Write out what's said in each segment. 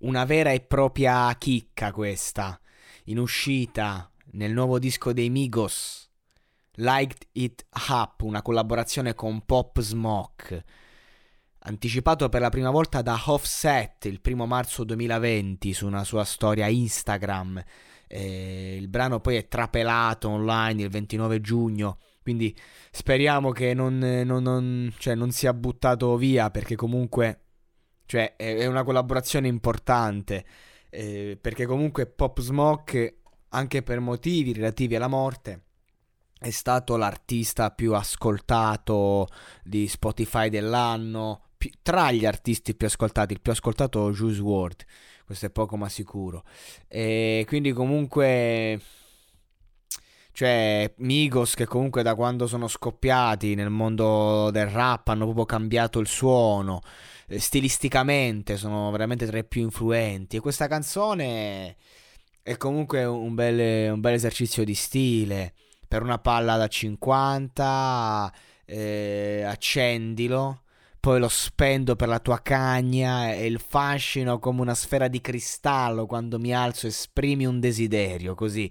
una vera e propria chicca questa, in uscita nel nuovo disco dei Migos, Liked It Up, una collaborazione con Pop Smoke, anticipato per la prima volta da Offset il primo marzo 2020 su una sua storia Instagram. Eh, il brano poi è trapelato online il 29 giugno. Quindi speriamo che non, non, non, cioè non sia buttato via perché comunque cioè, è una collaborazione importante. Eh, perché comunque Pop Smoke, anche per motivi relativi alla morte, è stato l'artista più ascoltato di Spotify dell'anno. Pi- tra gli artisti più ascoltati, il più ascoltato Juice WRLD. Questo è poco ma sicuro. E quindi comunque cioè, Migos che comunque da quando sono scoppiati nel mondo del rap hanno proprio cambiato il suono. Eh, stilisticamente sono veramente tra i più influenti. E questa canzone è comunque un bel, un bel esercizio di stile. Per una palla da 50, eh, accendilo poi lo spendo per la tua cagna e il fascino come una sfera di cristallo quando mi alzo esprimi un desiderio, così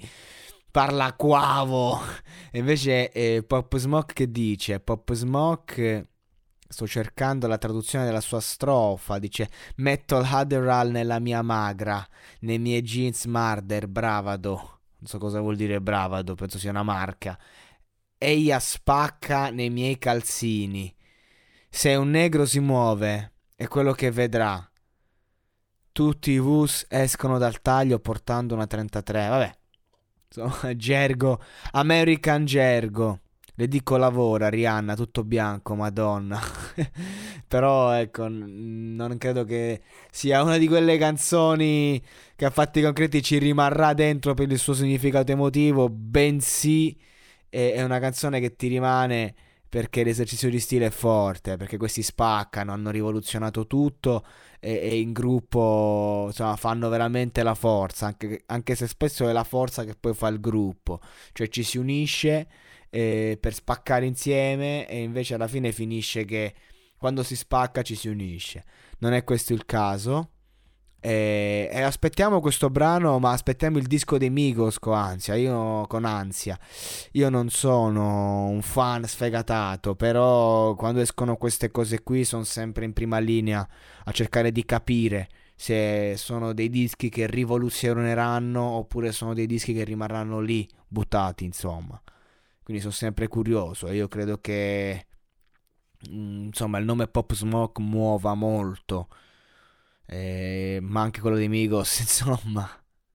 parla quavo. E invece eh, Pop Smoke che dice? Pop Smoke sto cercando la traduzione della sua strofa, dice metto il Hadderal nella mia magra, nei miei jeans Marder, bravado. Non so cosa vuol dire bravado, penso sia una marca. Eia spacca nei miei calzini. Se un negro si muove, è quello che vedrà. Tutti i Vus escono dal taglio portando una 33. Vabbè, Insomma, gergo, American gergo. Le dico lavora, Rihanna, tutto bianco, madonna. Però ecco, non credo che sia una di quelle canzoni che a fatti concreti ci rimarrà dentro per il suo significato emotivo, bensì è una canzone che ti rimane perché l'esercizio di stile è forte, perché questi spaccano, hanno rivoluzionato tutto e, e in gruppo insomma, fanno veramente la forza, anche, anche, se spesso è la forza che poi fa il gruppo, cioè ci si unisce eh, per spaccare insieme e invece alla fine finisce che quando si spacca ci si unisce. Non è questo il caso. E, e, aspettiamo questo brano, ma aspettiamo il disco dei Migos con ansia. Io con ansia. Io non sono un fan sfegatato, però quando escono queste cose qui sono sempre in prima linea a cercare di capire se sono dei dischi che rivoluzioneranno oppure sono dei dischi che rimarranno lì buttati, insomma. Quindi sono sempre curioso e io credo che mm, insomma il nome Pop Smoke muova molto eh, ma anche quello di Migos, insomma.